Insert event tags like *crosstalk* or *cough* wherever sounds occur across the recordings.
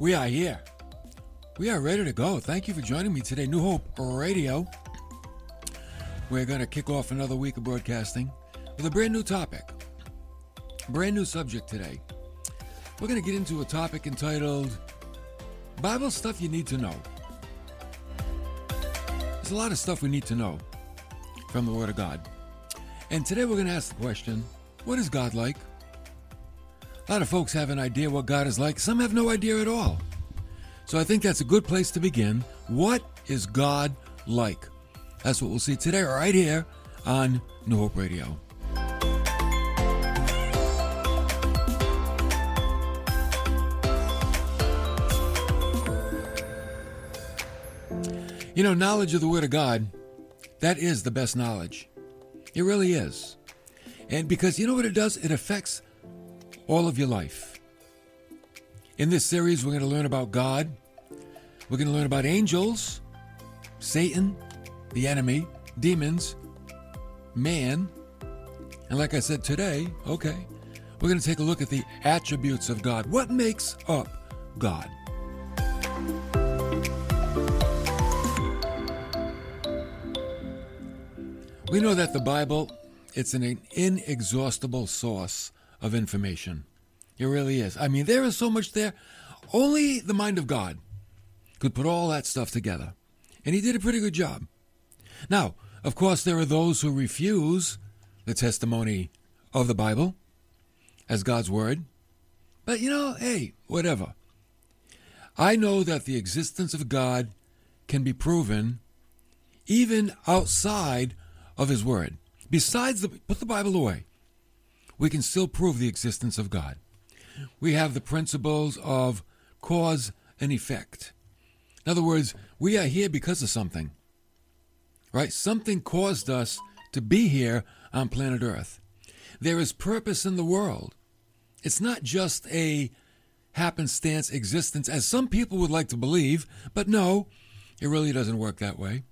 We are here. We are ready to go. Thank you for joining me today. New Hope Radio. We're going to kick off another week of broadcasting with a brand new topic. Brand new subject today. We're going to get into a topic entitled Bible Stuff You Need to Know. There's a lot of stuff we need to know from the Word of God. And today we're going to ask the question What is God like? A lot of folks have an idea what God is like, some have no idea at all. So I think that's a good place to begin. What is God like? That's what we'll see today, right here on New Hope Radio. You know, knowledge of the Word of God, that is the best knowledge. It really is. And because you know what it does? It affects all of your life. In this series, we're going to learn about God. We're going to learn about angels, Satan, the enemy, demons, man. And like I said today, okay, we're going to take a look at the attributes of God. What makes up God? We know that the Bible, it's an inexhaustible source of information. It really is. I mean, there is so much there. Only the mind of God could put all that stuff together. And he did a pretty good job. Now, of course, there are those who refuse the testimony of the Bible as God's Word. But you know, hey, whatever. I know that the existence of God can be proven even outside of His Word. Besides, the, put the Bible away we can still prove the existence of God. We have the principles of cause and effect. In other words, we are here because of something. Right? Something caused us to be here on planet Earth. There is purpose in the world. It's not just a happenstance existence, as some people would like to believe, but no, it really doesn't work that way.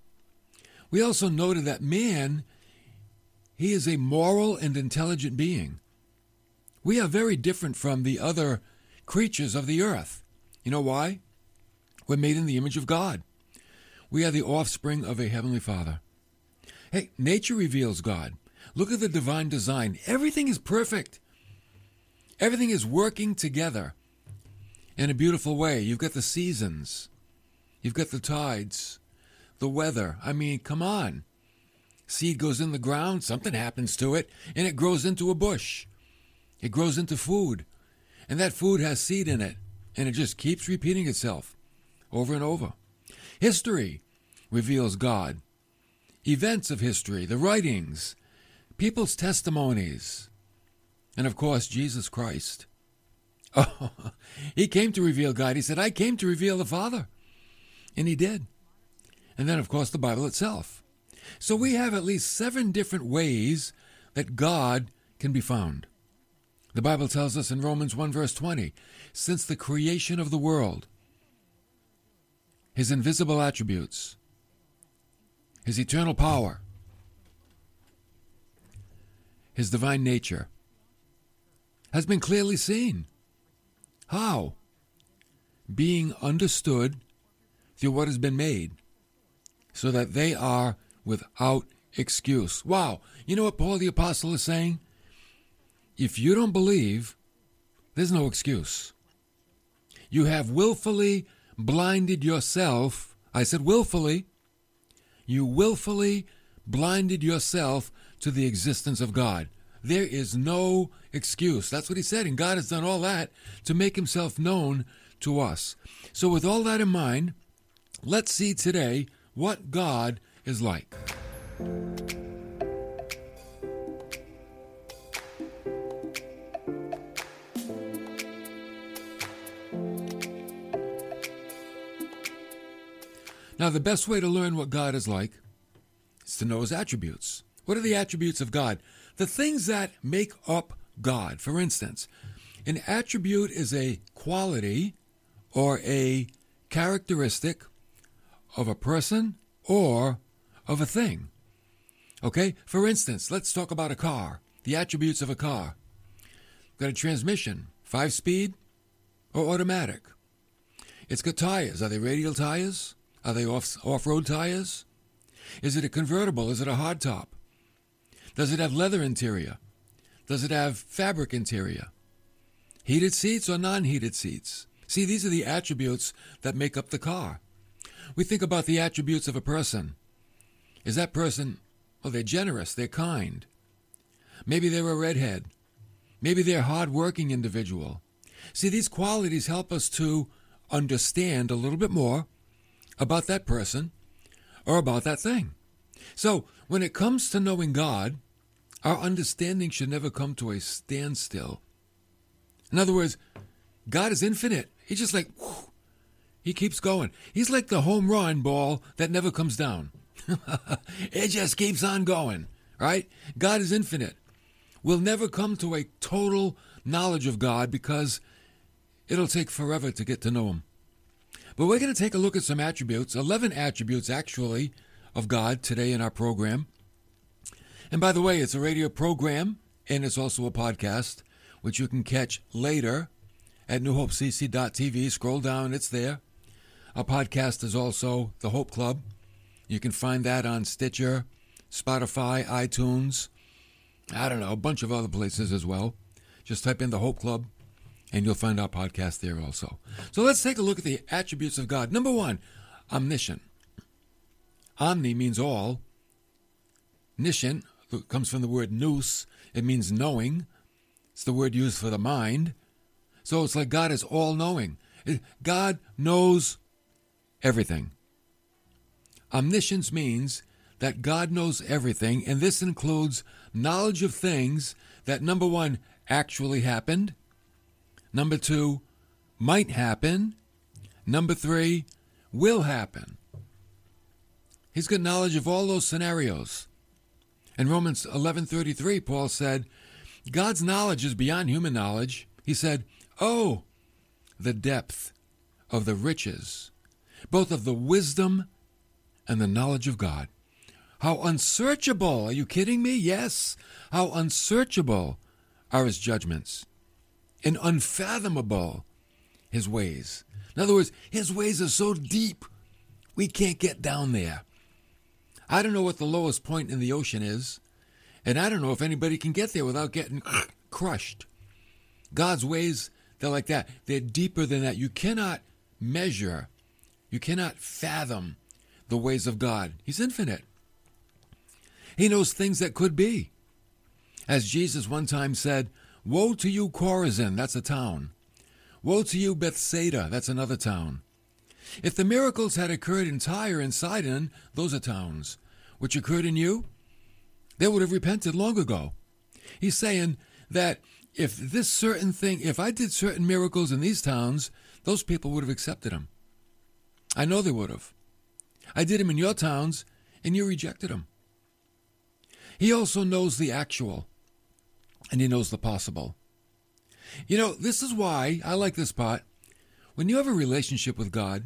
We also noted that man he is a moral and intelligent being. We are very different from the other creatures of the earth. You know why? We're made in the image of God. We are the offspring of a Heavenly Father. Hey, nature reveals God. Look at the divine design. Everything is perfect. Everything is working together in a beautiful way. You've got the seasons, you've got the tides, the weather. I mean, come on. Seed goes in the ground, something happens to it, and it grows into a bush. It grows into food. And that food has seed in it, and it just keeps repeating itself over and over. History reveals God. Events of history, the writings, people's testimonies, and of course, Jesus Christ. *laughs* Oh, he came to reveal God. He said, I came to reveal the Father. And he did. And then, of course, the Bible itself. So we have at least seven different ways that God can be found. The Bible tells us in Romans 1, verse 20, since the creation of the world, his invisible attributes, his eternal power, his divine nature, has been clearly seen. How? Being understood through what has been made, so that they are without excuse. Wow. You know what Paul the Apostle is saying? If you don't believe, there's no excuse. You have willfully blinded yourself. I said willfully. You willfully blinded yourself to the existence of God. There is no excuse. That's what he said. And God has done all that to make himself known to us. So, with all that in mind, let's see today what God is like. Now, the best way to learn what God is like is to know his attributes. What are the attributes of God? The things that make up God. For instance, an attribute is a quality or a characteristic of a person or of a thing. Okay? For instance, let's talk about a car, the attributes of a car. Got a transmission, five speed, or automatic? It's got tires. Are they radial tires? Are they off off road tires? Is it a convertible? Is it a hardtop? Does it have leather interior? Does it have fabric interior? Heated seats or non heated seats? See, these are the attributes that make up the car. We think about the attributes of a person. Is that person, well, they're generous, they're kind. Maybe they're a redhead. Maybe they're a hard-working individual. See, these qualities help us to understand a little bit more about that person or about that thing. So, when it comes to knowing God, our understanding should never come to a standstill. In other words, God is infinite. He's just like, he keeps going. He's like the home run ball that never comes down. *laughs* it just keeps on going, right? God is infinite. We'll never come to a total knowledge of God because it'll take forever to get to know Him. But we're going to take a look at some attributes, 11 attributes actually, of God today in our program. And by the way, it's a radio program and it's also a podcast, which you can catch later at newhopecc.tv. Scroll down, it's there. Our podcast is also The Hope Club. You can find that on Stitcher, Spotify, iTunes, I don't know, a bunch of other places as well. Just type in The Hope Club and you'll find our podcast there also. So let's take a look at the attributes of God. Number one, omniscient. Omni means all. Niscient comes from the word nous. It means knowing. It's the word used for the mind. So it's like God is all knowing. God knows everything. Omniscience means that God knows everything, and this includes knowledge of things that, number one, actually happened, number two, might happen, number three, will happen. He's got knowledge of all those scenarios. In Romans 11:33, Paul said, God's knowledge is beyond human knowledge. He said, "Oh, the depth of the riches, both of the wisdom and the knowledge of God." How unsearchable! Are you kidding me? Yes. How unsearchable are his judgments and unfathomable his ways. In other words, his ways are so deep, we can't get down there. I don't know what the lowest point in the ocean is, and I don't know if anybody can get there without getting *clears throat* crushed. God's ways, they're like that. They're deeper than that. You cannot measure, you cannot fathom the ways of God. He's infinite. He knows things that could be. As Jesus one time said, Woe to you, Chorazin, that's a town. Woe to you, Bethsaida, that's another town. If the miracles had occurred in Tyre and Sidon, those are towns, which occurred in you, they would have repented long ago. He's saying that if this certain thing, if I did certain miracles in these towns, those people would have accepted them. I know they would have. I did them in your towns, and you rejected them. He also knows the actual, and he knows the possible. You know, this is why I like this part. When you have a relationship with God,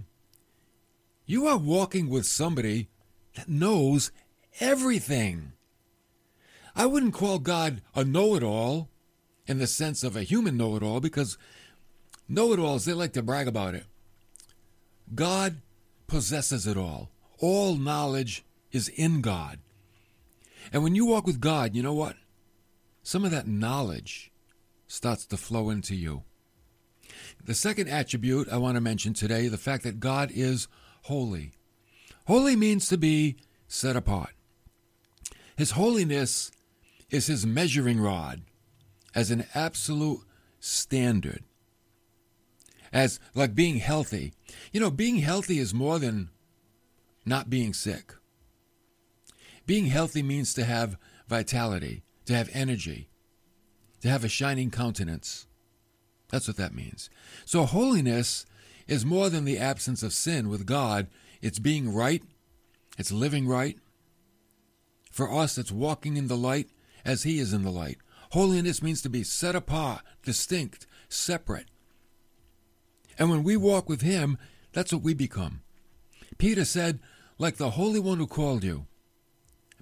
you are walking with somebody that knows everything. I wouldn't call God a know it all in the sense of a human know it all because know it alls, they like to brag about it. God possesses it all. All knowledge is in God. And when you walk with God, you know what? Some of that knowledge starts to flow into you. The second attribute I want to mention today the fact that God is holy. Holy means to be set apart. His holiness is his measuring rod as an absolute standard. As like being healthy. You know, being healthy is more than not being sick. Being healthy means to have vitality, to have energy, to have a shining countenance. That's what that means. So, holiness is more than the absence of sin with God. It's being right, it's living right. For us, it's walking in the light as He is in the light. Holiness means to be set apart, distinct, separate. And when we walk with Him, that's what we become. Peter said, like the Holy One who called you,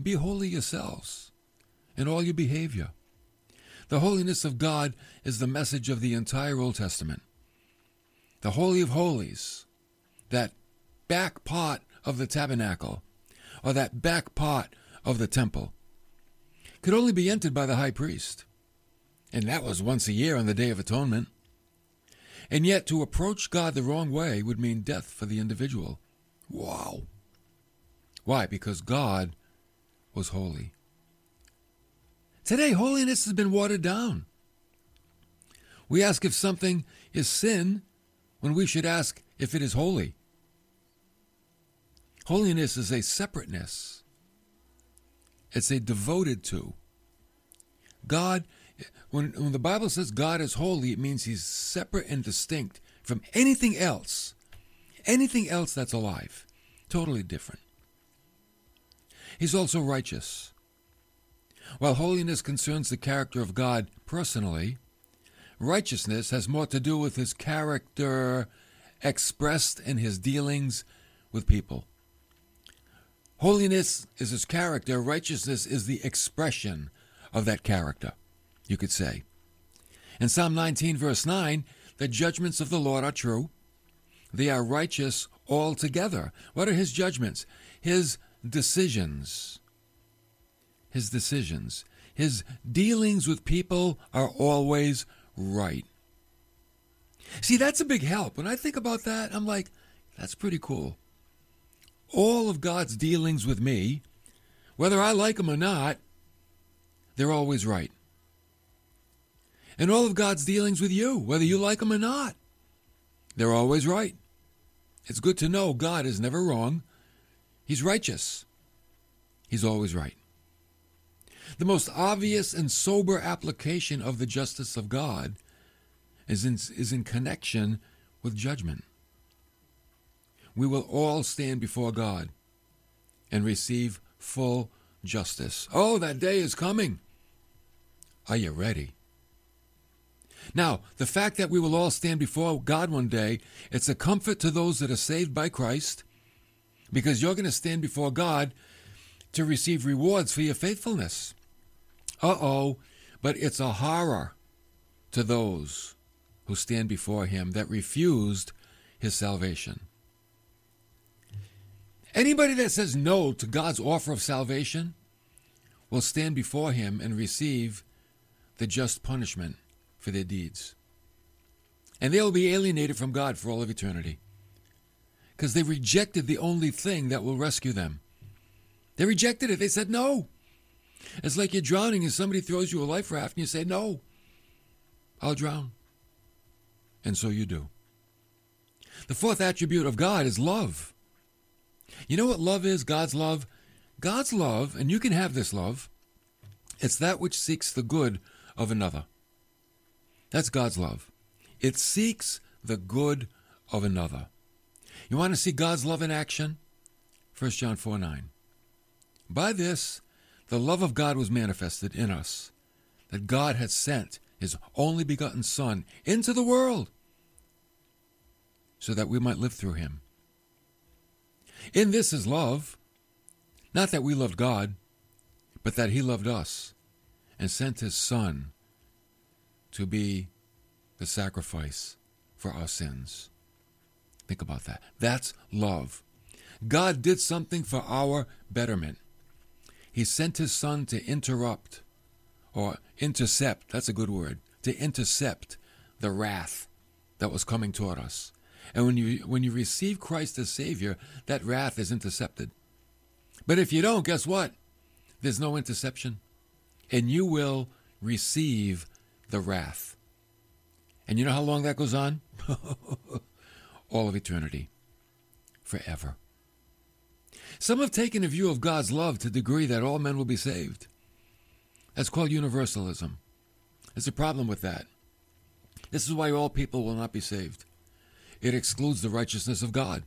be holy yourselves in all your behavior. The holiness of God is the message of the entire Old Testament. the Holy of Holies, that back part of the tabernacle, or that back part of the temple, could only be entered by the high priest. And that was once a year on the Day of Atonement. And yet, to approach God the wrong way would mean death for the individual. Wow. Why? Because God was holy. Today, holiness has been watered down. We ask if something is sin when we should ask if it is holy. Holiness is a separateness, it's a devoted to. God, when, when the Bible says God is holy, it means he's separate and distinct from anything else, anything else that's alive. Totally different. He's also righteous. While holiness concerns the character of God personally, righteousness has more to do with his character expressed in his dealings with people. Holiness is his character, righteousness is the expression of that character, you could say. In Psalm 19, verse 9, the judgments of the Lord are true. They are righteous altogether. What are his judgments? His decisions. His decisions. His dealings with people are always right. See, that's a big help. When I think about that, I'm like, that's pretty cool all of God's dealings with me, whether I like them or not, they're always right. And all of God's dealings with you, whether you like them or not, they're always right. It's good to know God is never wrong. He's righteous. He's always right. The most obvious and sober application of the justice of God is in, is in connection with judgment we will all stand before God and receive full justice. Oh, that day is coming. Are you ready? Now, the fact that we will all stand before God one day, it's a comfort to those that are saved by Christ because you're going to stand before God to receive rewards for your faithfulness. Uh oh, but it's a horror to those who stand before Him that refused His salvation. Anybody that says no to God's offer of salvation will stand before Him and receive the just punishment for their deeds. And they will be alienated from God for all of eternity because they rejected the only thing that will rescue them. They rejected it. They said no. It's like you're drowning and somebody throws you a life raft and you say, No, I'll drown. And so you do. The fourth attribute of God is love. You know what love is? God's love? God's love, and you can have this love, it's that which seeks the good of another. That's God's love. It seeks the good of another. You want to see God's love in action? 1 John 4 9. By this, the love of God was manifested in us, that God had sent his only begotten Son into the world so that we might live through him. In this is love, not that we loved God, but that He loved us and sent His Son to be the sacrifice for our sins. Think about that. That's love. God did something for our betterment. He sent His Son to interrupt or intercept, that's a good word, to intercept the wrath that was coming toward us. And when you when you receive Christ as Savior, that wrath is intercepted. But if you don't, guess what? There's no interception. And you will receive the wrath. And you know how long that goes on? *laughs* All of eternity. Forever. Some have taken a view of God's love to the degree that all men will be saved. That's called universalism. There's a problem with that. This is why all people will not be saved it excludes the righteousness of God.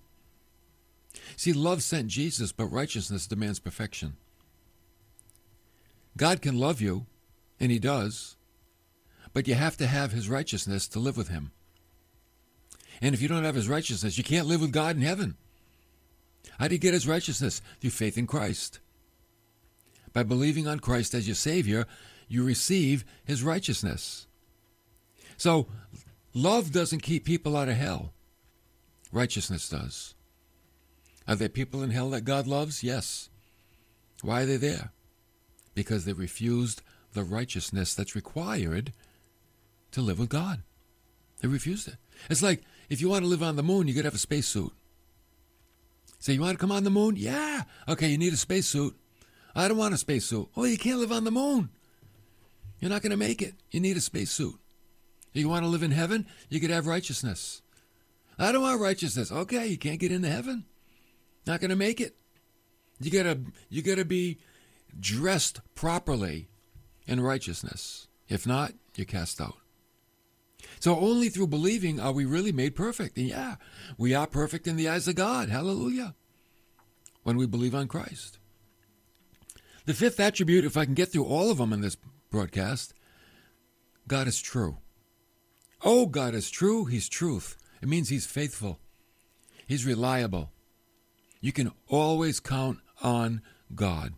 See, love sent Jesus, but righteousness demands perfection. God can love you, and He does, but you have to have His righteousness to live with Him. And if you don't have His righteousness, you can't live with God in heaven. How do you get His righteousness? Through faith in Christ. By believing on Christ as your Savior, you receive His righteousness. So, love doesn't keep people out of hell. Righteousness does. Are there people in hell that God loves? Yes. Why are they there? Because they refused the righteousness that's required to live with God. They refused it. It's like if you want to live on the moon, you got to have a spacesuit. Say, you want to come on the moon? Yeah. Okay, you need a spacesuit. I don't want a spacesuit. Oh, you can't live on the moon. You're not going to make it. You need a spacesuit. You want to live in heaven? You could have righteousness. I don't want righteousness. Okay, you can't get into heaven. Not going to make it. You gotta you gotta be dressed properly in righteousness. If not, you're cast out. So only through believing are we really made perfect. And yeah, we are perfect in the eyes of God. Hallelujah. When we believe on Christ. The fifth attribute, if I can get through all of them in this broadcast, God is true. Oh, God is true. He's truth. It means He's faithful. He's reliable. You can always count on God.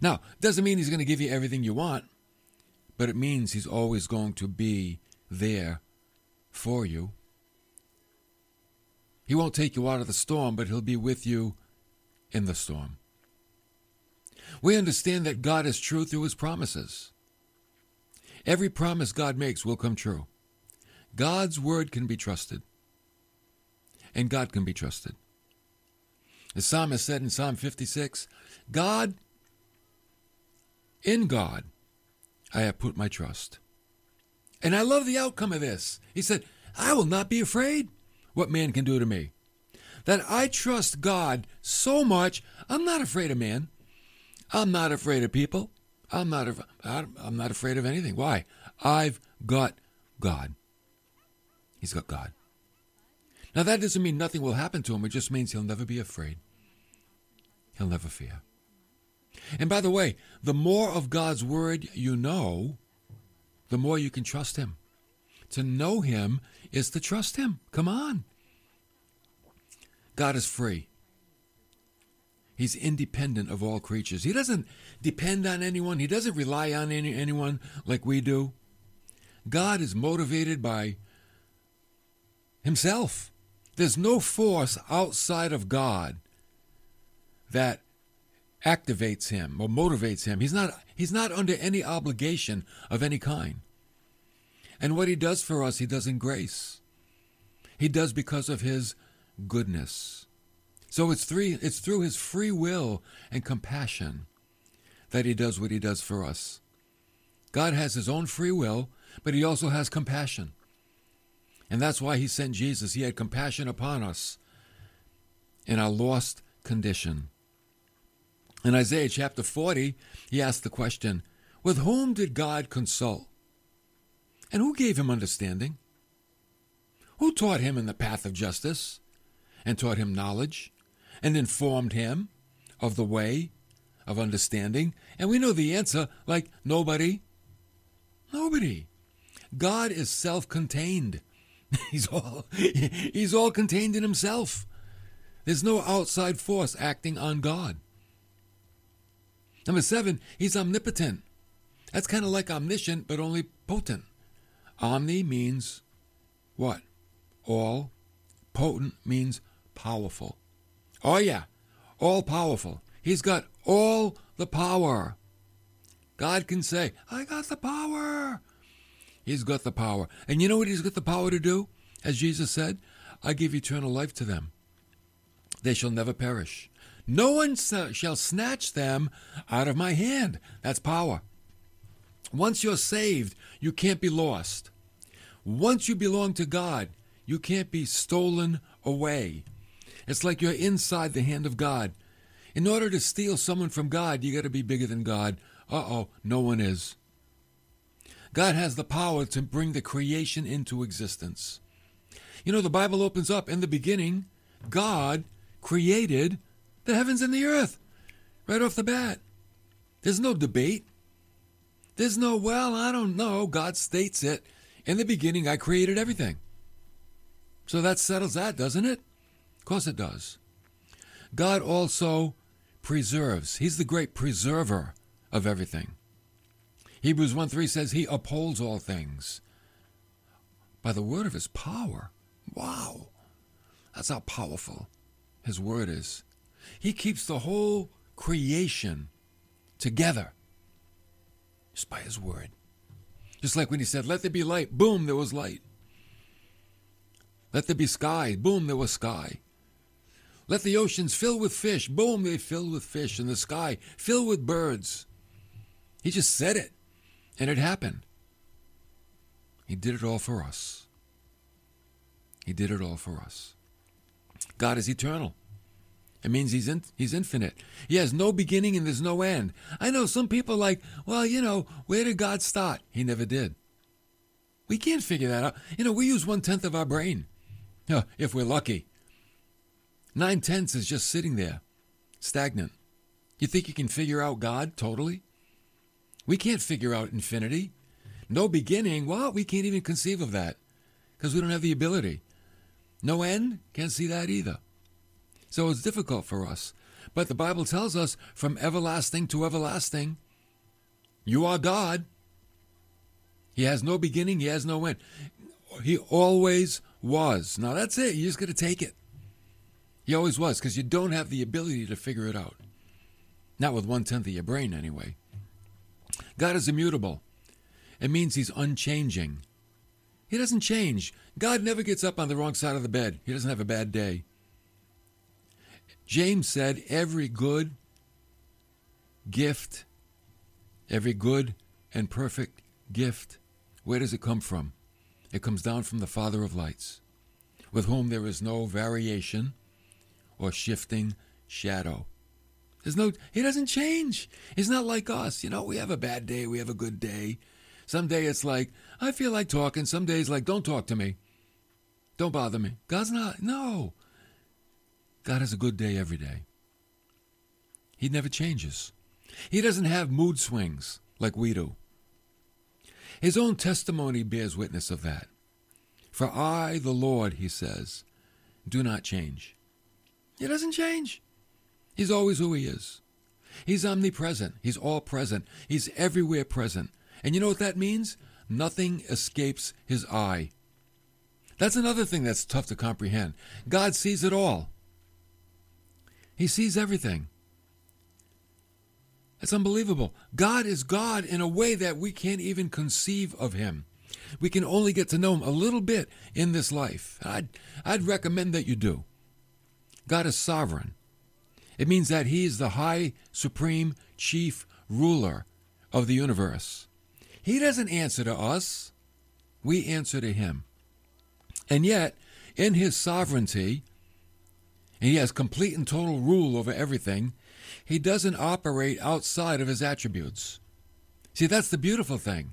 Now, doesn't mean He's going to give you everything you want, but it means He's always going to be there for you. He won't take you out of the storm, but He'll be with you in the storm. We understand that God is true through His promises. Every promise God makes will come true. God's word can be trusted, and God can be trusted. The psalmist said in Psalm 56 God, in God, I have put my trust. And I love the outcome of this. He said, I will not be afraid what man can do to me. That I trust God so much, I'm not afraid of man. I'm not afraid of people. I'm not, I'm not afraid of anything. Why? I've got God. He's got God. Now, that doesn't mean nothing will happen to him. It just means he'll never be afraid. He'll never fear. And by the way, the more of God's word you know, the more you can trust him. To know him is to trust him. Come on. God is free. He's independent of all creatures. He doesn't depend on anyone. He doesn't rely on any, anyone like we do. God is motivated by himself. There's no force outside of God that activates him or motivates him. He's not he's not under any obligation of any kind. And what he does for us, he does in grace. He does because of his goodness. So it's three it's through his free will and compassion that he does what he does for us. God has his own free will, but he also has compassion. And that's why he sent Jesus. He had compassion upon us in our lost condition. In Isaiah chapter 40, he asked the question With whom did God consult? And who gave him understanding? Who taught him in the path of justice, and taught him knowledge, and informed him of the way of understanding? And we know the answer like nobody. Nobody. God is self contained. *laughs* He's all, he's all contained in himself. There's no outside force acting on God. Number seven, he's omnipotent. That's kind of like omniscient, but only potent. Omni means what? All. Potent means powerful. Oh, yeah, all powerful. He's got all the power. God can say, I got the power. He's got the power. And you know what he's got the power to do? As Jesus said, I give eternal life to them. They shall never perish. No one shall snatch them out of my hand. That's power. Once you're saved, you can't be lost. Once you belong to God, you can't be stolen away. It's like you're inside the hand of God. In order to steal someone from God, you got to be bigger than God. Uh oh, no one is. God has the power to bring the creation into existence. You know, the Bible opens up in the beginning, God created the heavens and the earth right off the bat. There's no debate. There's no, well, I don't know. God states it. In the beginning, I created everything. So that settles that, doesn't it? Of course it does. God also preserves. He's the great preserver of everything. Hebrews 1 3 says, He upholds all things by the word of His power. Wow. That's how powerful His Word is. He keeps the whole creation together just by His Word. Just like when He said, Let there be light, boom, there was light. Let there be sky, boom, there was sky. Let the oceans fill with fish, boom, they filled with fish, and the sky fill with birds. He just said it, and it happened. He did it all for us. He did it all for us. God is eternal. It means he's in, he's infinite. He has no beginning and there's no end. I know some people like, well, you know, where did God start? He never did. We can't figure that out. You know, we use one tenth of our brain, if we're lucky. Nine tenths is just sitting there, stagnant. You think you can figure out God totally? We can't figure out infinity. No beginning, well, we can't even conceive of that because we don't have the ability. No end, can't see that either. So it's difficult for us. But the Bible tells us from everlasting to everlasting, you are God. He has no beginning, He has no end. He always was. Now that's it. You just got to take it. He always was because you don't have the ability to figure it out. Not with one tenth of your brain, anyway. God is immutable. It means He's unchanging. He doesn't change. God never gets up on the wrong side of the bed. He doesn't have a bad day. James said, Every good gift, every good and perfect gift, where does it come from? It comes down from the Father of lights, with whom there is no variation or shifting shadow. There's no, he doesn't change. He's not like us. You know, we have a bad day, we have a good day. Some day it's like, I feel like talking. Some days like, don't talk to me. Don't bother me. God's not, no. God has a good day every day. He never changes. He doesn't have mood swings like we do. His own testimony bears witness of that. For I, the Lord, he says, do not change. He doesn't change. He's always who he is. He's omnipresent. He's all present. He's everywhere present. And you know what that means? Nothing escapes his eye. That's another thing that's tough to comprehend. God sees it all. He sees everything. It's unbelievable. God is God in a way that we can't even conceive of him. We can only get to know him a little bit in this life. I'd, I'd recommend that you do. God is sovereign. It means that he is the high, supreme, chief ruler of the universe. He doesn't answer to us, we answer to him. And yet, in his sovereignty, he has complete and total rule over everything, he doesn't operate outside of his attributes. See, that's the beautiful thing.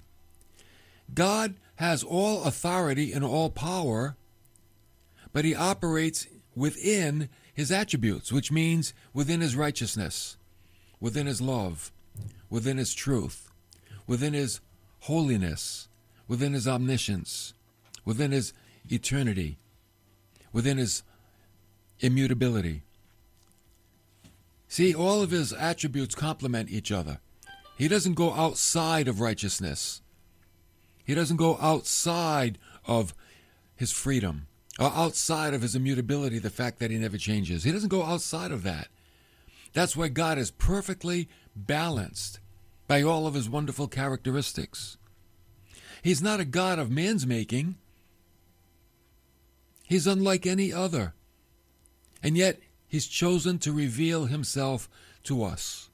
God has all authority and all power, but he operates within his attributes, which means within his righteousness, within his love, within his truth, within his holiness, within his omniscience, within his eternity, within his immutability. See, all of his attributes complement each other. He doesn't go outside of righteousness. He doesn't go outside of his freedom or outside of his immutability, the fact that he never changes. He doesn't go outside of that. That's why God is perfectly balanced by all of his wonderful characteristics. He's not a God of man's making. He's unlike any other. And yet, he's chosen to reveal himself to us.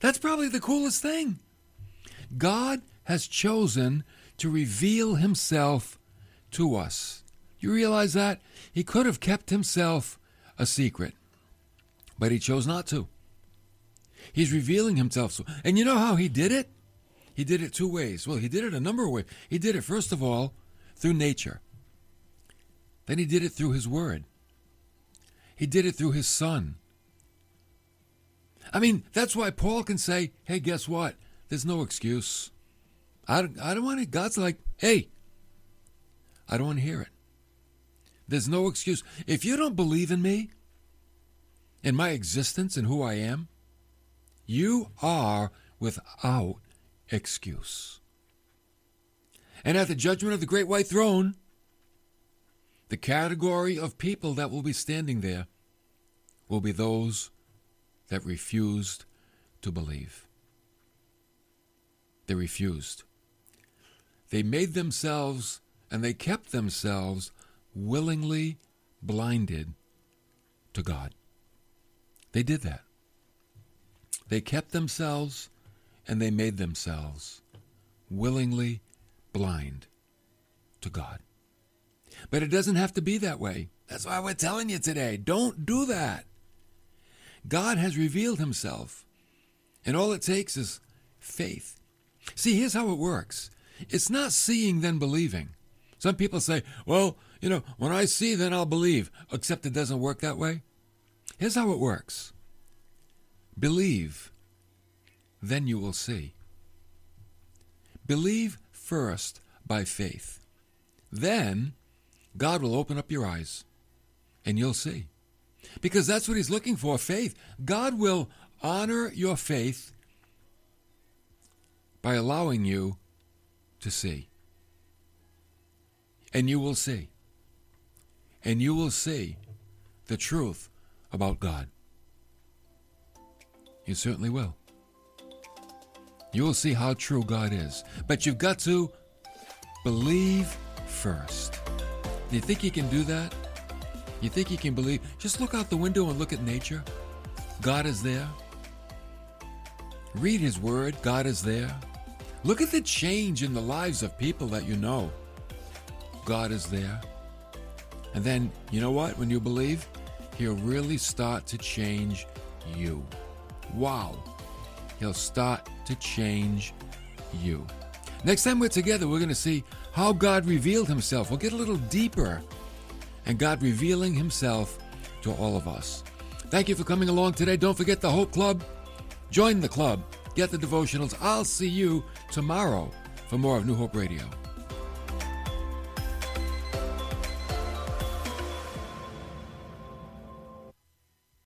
That's probably the coolest thing. God has chosen to reveal himself to us. You realize that? He could have kept himself a secret, but he chose not to. He's revealing himself. And you know how he did it? He did it two ways. Well, he did it a number of ways. He did it, first of all, through nature. Then he did it through his word. He did it through his son. I mean, that's why Paul can say, hey, guess what? There's no excuse. I don't, I don't want it. God's like, hey, I don't want to hear it. There's no excuse. If you don't believe in me, in my existence and who I am, you are without excuse. And at the judgment of the great white throne, the category of people that will be standing there will be those that refused to believe. They refused. They made themselves and they kept themselves willingly blinded to God. They did that. They kept themselves and they made themselves willingly blind to God. But it doesn't have to be that way. That's why we're telling you today don't do that. God has revealed himself, and all it takes is faith. See, here's how it works it's not seeing, then believing. Some people say, well, you know, when I see, then I'll believe, except it doesn't work that way. Here's how it works believe, then you will see. Believe first by faith. Then God will open up your eyes and you'll see. Because that's what He's looking for faith. God will honor your faith by allowing you to see. And you will see. And you will see the truth about God. You certainly will. You will see how true God is. But you've got to believe first. Do you think you can do that? You think you can believe? Just look out the window and look at nature. God is there. Read His Word. God is there. Look at the change in the lives of people that you know. God is there. And then, you know what? When you believe, He'll really start to change you. Wow. He'll start to change you. Next time we're together, we're going to see how God revealed Himself. We'll get a little deeper and God revealing Himself to all of us. Thank you for coming along today. Don't forget the Hope Club. Join the club. Get the devotionals. I'll see you tomorrow for more of New Hope Radio.